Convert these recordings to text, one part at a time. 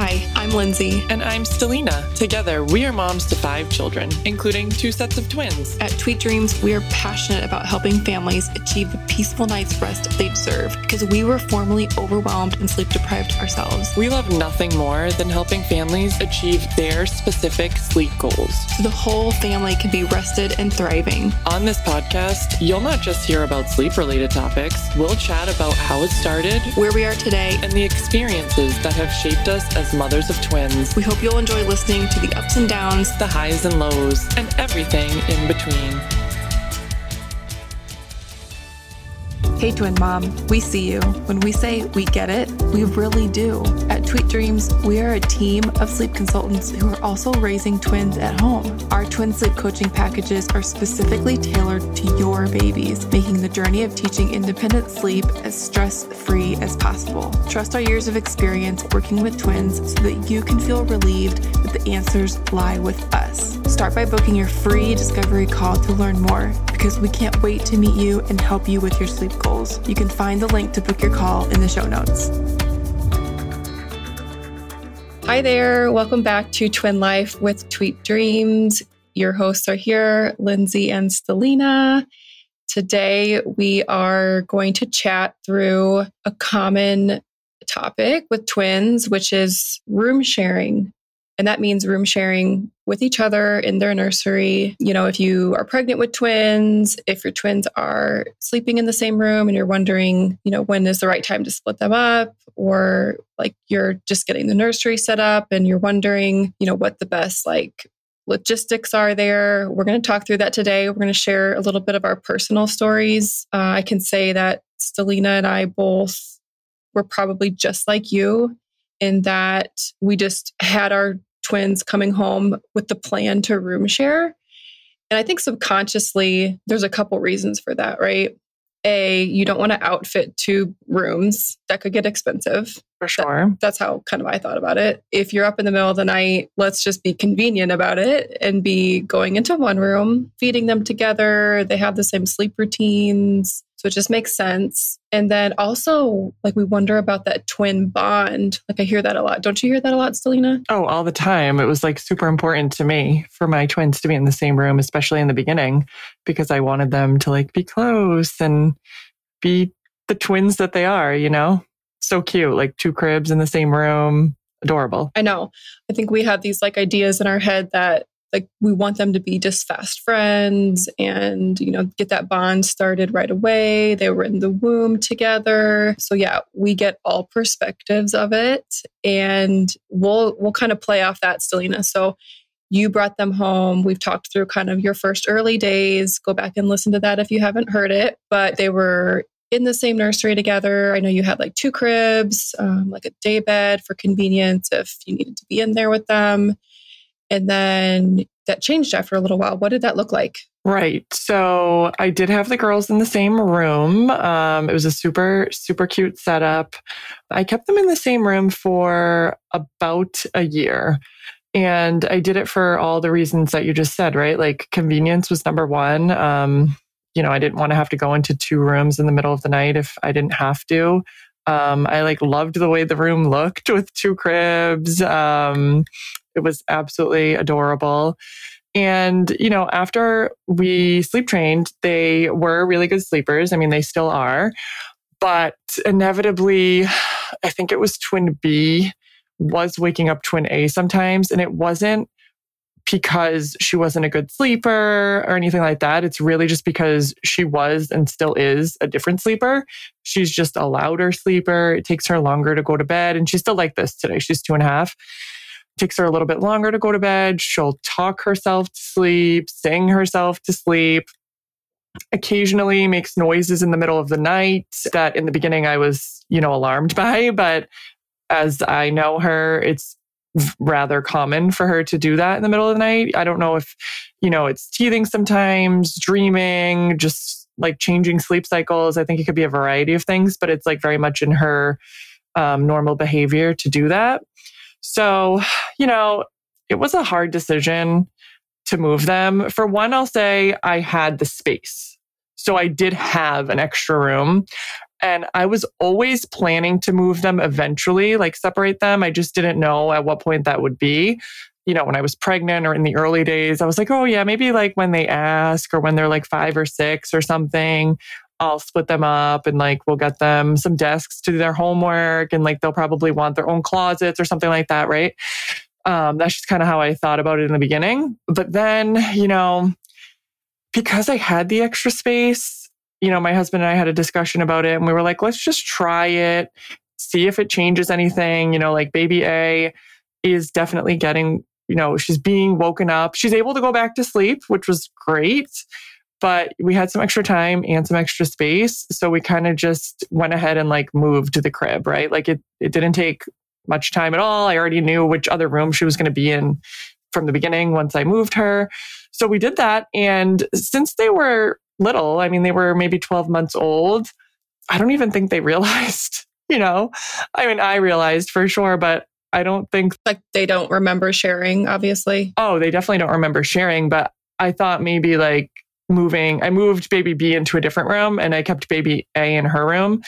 Hi, I'm Lindsay. And I'm Stelina. Together, we are moms to five children, including two sets of twins. At Tweet Dreamzz, we are passionate about helping families achieve the peaceful night's rest they deserve because we were formerly overwhelmed and sleep deprived ourselves. We love nothing more than helping families achieve their specific sleep goals. So the whole family can be rested and thriving. On this podcast, you'll not just hear about sleep related topics, we'll chat about how it started, where we are today, and the experiences that have shaped us as mothers of twins. We hope you'll enjoy listening to the ups and downs, the highs and lows, and everything in between. Hey, twin mom, we see you. When we say we get it, we really do. At Tweet Dreamzz, we are a team of sleep consultants who are also raising twins at home. Our twin sleep coaching packages are specifically tailored to your babies, making the journey of teaching independent sleep as stress free as possible. Trust our years of experience working with twins so that you can feel relieved that the answers lie with us. Start by booking your free discovery call to learn more because we can't wait to meet you and help you with your sleep goals. You can find the link to book your call in the show notes. Hi there. Welcome back to Twin Life with Tweet Dreamzz. Your hosts are here, Lindsay and Stelina. Today, we are going to chat through a common topic with twins, which is room sharing. And that means room sharing with each other in their nursery. You know, if you are pregnant with twins, if your twins are sleeping in the same room and you're wondering, you know, when is the right time to split them up, or like you're just getting the nursery set up and you're wondering, you know, what the best like logistics are there. We're going to talk through that today. We're going to share a little bit of our personal stories. Uh, I can say that Stelina and I both were probably just like you in that we just had our twins coming home with the plan to room share. And I think subconsciously, there's a couple reasons for that, right? A, you don't want to outfit two rooms. That could get expensive. For sure. That, that's how kind of I thought about it. If you're up in the middle of the night, let's just be convenient about it and be going into one room, feeding them together. They have the same sleep routines. So it just makes sense. And then also, like, we wonder about that twin bond. Like, I hear that a lot. Don't you hear that a lot, Stelina? Oh, all the time. It was like super important to me for my twins to be in the same room, especially in the beginning, because I wanted them to like be close and be the twins that they are, you know? So cute, like two cribs in the same room. Adorable. I know. I think we had these like ideas in our head that like we want them to be just fast friends and you know get that bond started right away. They were in the womb together. So yeah we get all perspectives of it and we'll we'll kind of play off that stelina so you brought them home. We've talked through kind of your first early days. Go back and listen to that if you haven't heard it but they were in the same nursery together. I know you had like two cribs, um, like a day bed for convenience if you needed to be in there with them. And then that changed after a little while. What did that look like? Right. So I did have the girls in the same room. Um, it was a super, super cute setup. I kept them in the same room for about a year. And I did it for all the reasons that you just said, right? Like convenience was number one. Um, you know, I didn't want to have to go into two rooms in the middle of the night if I didn't have to. Um, I like loved the way the room looked with two cribs. Um, it was absolutely adorable. And, you know, after we sleep trained, they were really good sleepers. I mean, they still are. But inevitably, I think it was twin B was waking up twin A sometimes. And it wasn't because she wasn't a good sleeper or anything like that. It's really just because she was and still is a different sleeper. She's just a louder sleeper. It takes her longer to go to bed. And she's still like this today. She's two and a half takes her a little bit longer to go to bed. She'll talk herself to sleep, sing herself to sleep. Occasionally makes noises in the middle of the night that in the beginning I was, you know, alarmed by, but as I know her, it's rather common for her to do that in the middle of the night. I don't know if, you know, it's teething sometimes, dreaming, just like changing sleep cycles. I think it could be a variety of things, but it's like very much in her um, normal behavior to do that. So, you know, it was a hard decision to move them. For one, I'll say I had the space. So I did have an extra room. And I was always planning to move them eventually, like separate them. I just didn't know at what point that would be. You know, when I was pregnant or in the early days, I was like, oh, yeah, maybe like when they ask or when they're like five or six or something, I'll split them up and like we'll get them some desks to do their homework and like they'll probably want their own closets or something like that, right? Um, that's just kind of how I thought about it in the beginning. But then, you know, because I had the extra space, you know, my husband and I had a discussion about it and we were like, let's just try it, see if it changes anything. You know, like baby A is definitely getting, you know, she's being woken up. She's able to go back to sleep, which was great but we had some extra time and some extra space. So we kind of just went ahead and like moved to the crib, right? Like it, it didn't take much time at all. I already knew which other room she was going to be in from the beginning once I moved her. So we did that. And since they were little, I mean, they were maybe 12 months old, I don't even think they realized, you know, I mean, I realized for sure, but I don't think like they don't remember sharing, obviously. Oh, they definitely don't remember sharing, but I thought maybe like moving, I moved baby B into a different room and I kept baby A in her room.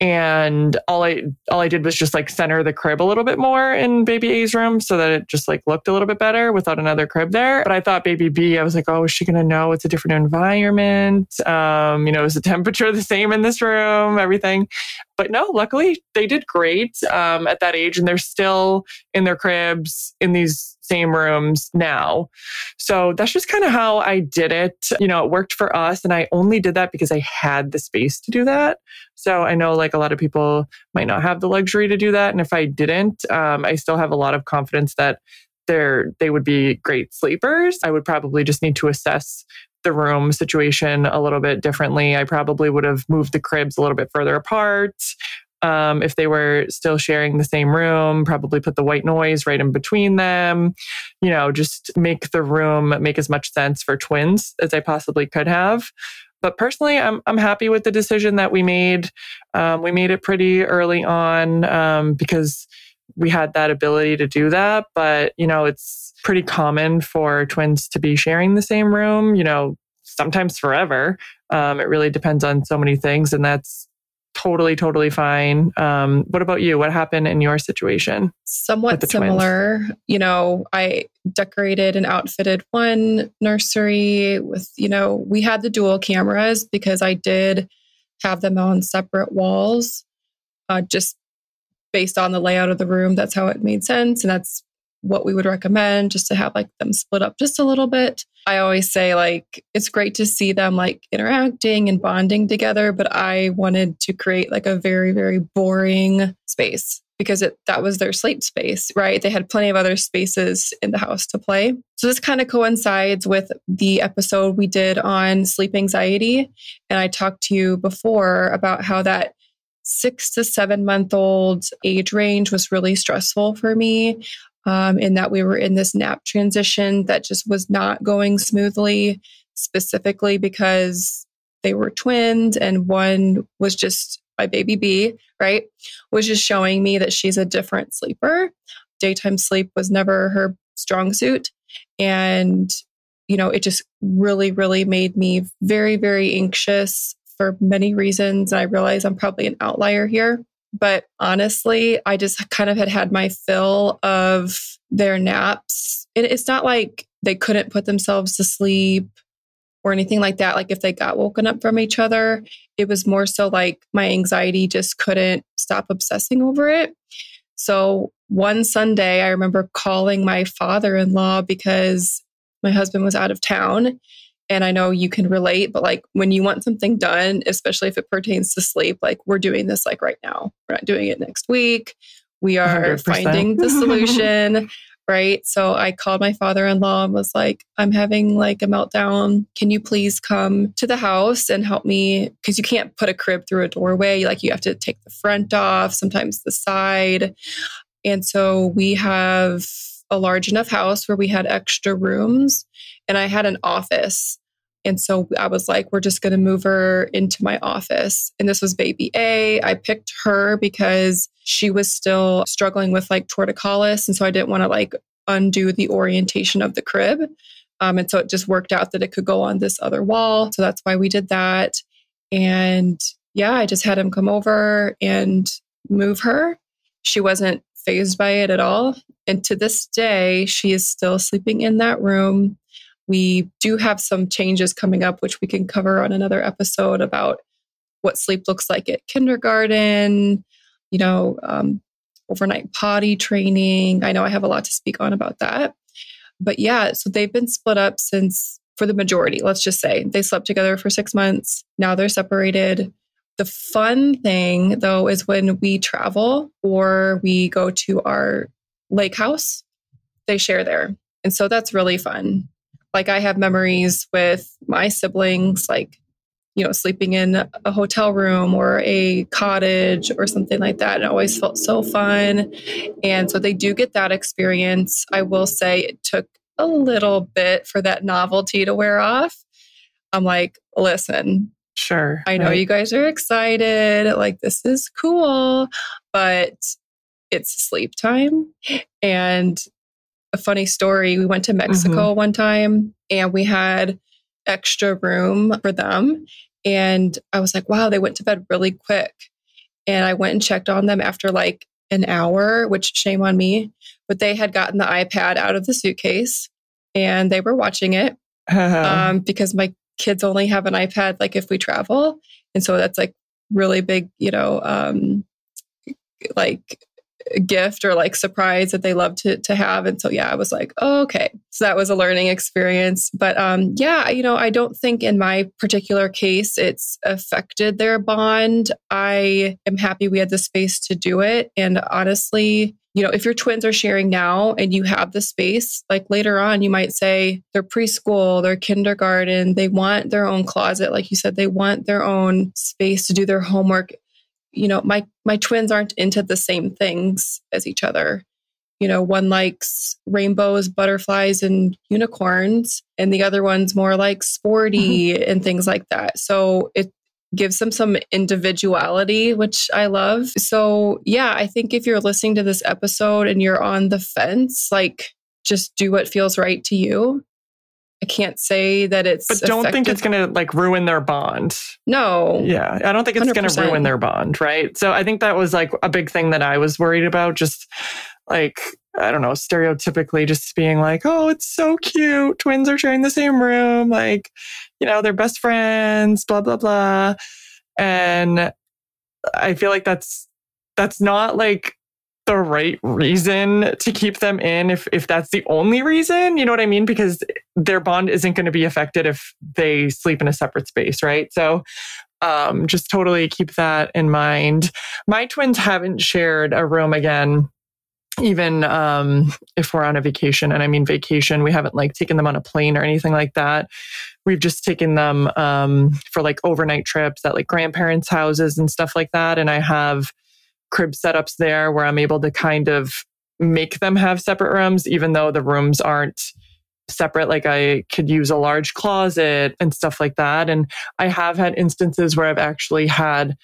And all I all I did was just like center the crib a little bit more in baby A's room so that it just like looked a little bit better without another crib there. But I thought baby B, I was like, oh, is she gonna know it's a different environment? Um, you know, is the temperature the same in this room? Everything. But no, luckily they did great um, at that age and they're still in their cribs in these same rooms now. So that's just kind of how I did it. You know, it worked for us. And I only did that because I had the space to do that. So I know like a lot of people might not have the luxury to do that. And if I didn't, um, I still have a lot of confidence that they're, they would be great sleepers. I would probably just need to assess the room situation a little bit differently. I probably would have moved the cribs a little bit further apart. Um, if they were still sharing the same room, probably put the white noise right in between them. You know, just make the room make as much sense for twins as I possibly could have. But personally, I'm I'm happy with the decision that we made. Um, we made it pretty early on um, because we had that ability to do that. But you know, it's pretty common for twins to be sharing the same room. You know, sometimes forever. Um, it really depends on so many things, and that's totally, totally fine. Um, what about you? What happened in your situation? Somewhat similar. Twins? You know, I decorated and outfitted one nursery with, you know, we had the dual cameras because I did have them on separate walls, uh, just based on the layout of the room. That's how it made sense. And that's what we would recommend just to have like them split up just a little bit. I always say like it's great to see them like interacting and bonding together, but I wanted to create like a very very boring space because it that was their sleep space, right? They had plenty of other spaces in the house to play. So this kind of coincides with the episode we did on sleep anxiety and I talked to you before about how that 6 to 7 month old age range was really stressful for me um, in that we were in this nap transition that just was not going smoothly, specifically because they were twins and one was just my baby B, right? Was just showing me that she's a different sleeper. Daytime sleep was never her strong suit. And, you know, it just really, really made me very, very anxious for many reasons. I realize I'm probably an outlier here. But honestly, I just kind of had had my fill of their naps. It, it's not like they couldn't put themselves to sleep or anything like that. Like if they got woken up from each other, it was more so like my anxiety just couldn't stop obsessing over it. So one Sunday, I remember calling my father in law because my husband was out of town and I know you can relate, but like when you want something done, especially if it pertains to sleep, like we're doing this like right now. We're not doing it next week. We are 100%. finding the solution. right. So I called my father in law and was like, I'm having like a meltdown. Can you please come to the house and help me? Because you can't put a crib through a doorway. Like you have to take the front off, sometimes the side. And so we have a large enough house where we had extra rooms and I had an office. And so I was like, we're just going to move her into my office. And this was baby A. I picked her because she was still struggling with like torticollis. And so I didn't want to like undo the orientation of the crib. Um, and so it just worked out that it could go on this other wall. So that's why we did that. And yeah, I just had him come over and move her. She wasn't phased by it at all. And to this day, she is still sleeping in that room. We do have some changes coming up, which we can cover on another episode about what sleep looks like at kindergarten, you know, um, overnight potty training. I know I have a lot to speak on about that. But yeah, so they've been split up since for the majority, let's just say. They slept together for six months. Now they're separated. The fun thing, though, is when we travel or we go to our lake house, they share there. And so that's really fun. Like I have memories with my siblings, like you know, sleeping in a hotel room or a cottage or something like that. It always felt so fun. And so they do get that experience. I will say it took a little bit for that novelty to wear off. I'm like, listen, sure. I know right. you guys are excited. Like, this is cool, but it's sleep time. And a funny story we went to Mexico mm-hmm. one time and we had extra room for them and I was like, wow, they went to bed really quick. And I went and checked on them after like an hour, which shame on me. But they had gotten the iPad out of the suitcase and they were watching it um, because my kids only have an iPad like if we travel. And so that's like really big, you know, um, like gift or like surprise that they love to to have. And so yeah i was like oh, okay. So that was a learning experience. But um yeah you know i don't think in my particular case it's affected their bond. I am happy we had the space to do it. And honestly you know if your twins are sharing now and you have the space like later on you might say they're preschool they're kindergarten they want their own closet like you said they want their own space to do their homework you know my my twins aren't into the same things as each other. You know one likes rainbows butterflies and unicorns and the other one's more like sporty mm-hmm. and things like that. So it gives them some individuality which i love. So yeah i think if you're listening to this episode and you're on the fence like just do what feels right to you I can't say that it's. But don't effective. think it's going to like ruin their bond. No. Yeah. I don't think it's going to ruin their bond. Right. So I think that was like a big thing that I was worried about. Just like, I don't know, stereotypically just being like, oh, it's so cute. Twins are sharing the same room. Like, you know, they're best friends, blah, blah, blah. And I feel like that's, that's not like the right reason to keep them in if if that's the only reason you know what i mean? Because their bond isn't going to be affected if they sleep in a separate space right? So um, just totally keep that in mind. My twins haven't shared a room again even um, if we're on a vacation and i mean vacation. We haven't like taken them on a plane or anything like that. We've just taken them um, for like overnight trips at like grandparents houses and stuff like that and i have crib setups there where I'm able to kind of make them have separate rooms, even though the rooms aren't separate. Like I could use a large closet and stuff like that. And I have had instances where I've actually had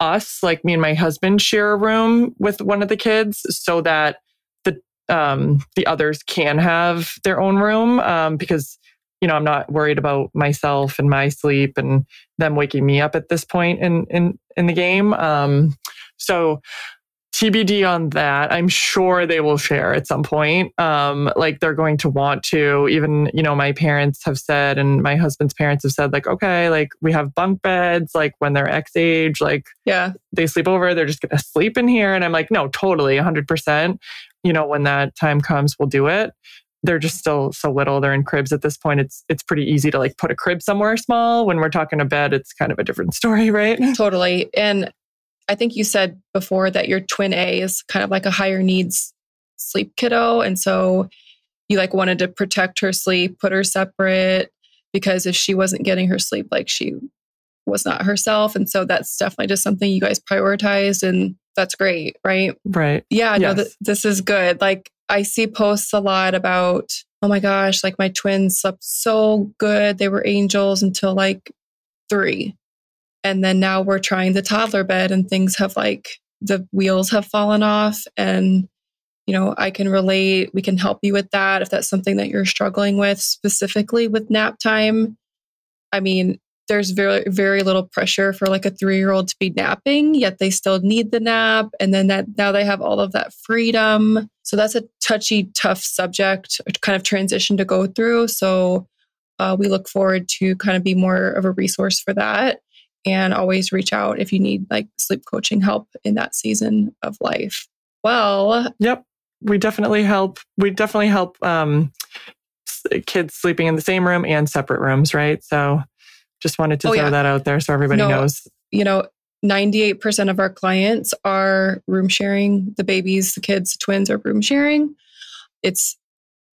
us, like me and my husband, share a room with one of the kids so that the um, the others can have their own room um, because you know I'm not worried about myself and my sleep and them waking me up at this point in in in the game. Um, so TBD on that. I'm sure they will share at some point. Um, like they're going to want to. Even you know, my parents have said, and my husband's parents have said, like, okay, like we have bunk beds. Like when they're X age, like yeah, they sleep over. They're just gonna sleep in here. And I'm like, no, totally, 100. percent You know, when that time comes, we'll do it. They're just still so little. They're in cribs at this point. It's it's pretty easy to like put a crib somewhere small. When we're talking a bed, it's kind of a different story, right? Totally. And I think you said before that your twin A is kind of like a higher needs sleep kiddo. And so you like wanted to protect her sleep, put her separate because if she wasn't getting her sleep, like she was not herself. And so that's definitely just something you guys prioritized. And that's great, right? Right. Yeah, yes. no, th- this is good. Like I see posts a lot about, oh my gosh, like my twins slept so good. They were angels until like three. And then now we're trying the toddler bed and things have like the wheels have fallen off. And, you know, I can relate. We can help you with that if that's something that you're struggling with, specifically with nap time. I mean, there's very very little pressure for like a three year old to be napping yet they still need the nap and then that now they have all of that freedom. So that's a touchy tough subject kind of transition to go through. So uh, we look forward to kind of be more of a resource for that and always reach out if you need like sleep coaching help in that season of life. Well yep. We definitely help we definitely help um, kids sleeping in the same room and separate rooms right? So just wanted to oh, throw yeah. that out there so everybody no, knows. You know, 98% of our clients are room sharing. The babies, the kids, the twins are room sharing. It's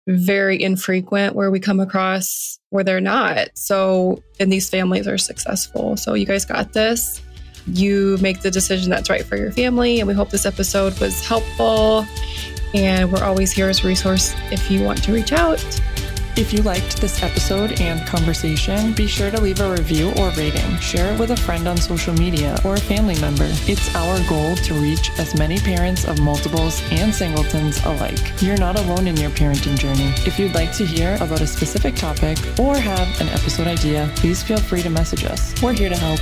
very infrequent where we come across where they're not. So, and these families are successful. So, you guys got this. You make the decision that's right for your family. And we hope this episode was helpful. And we're always here as a resource if you want to reach out. If you liked this episode and conversation, be sure to leave a review or rating. Share it with a friend on social media or a family member. It's our goal to reach as many parents of multiples and singletons alike. You're not alone in your parenting journey. If you'd like to hear about a specific topic or have an episode idea, please feel free to message us. We're here to help.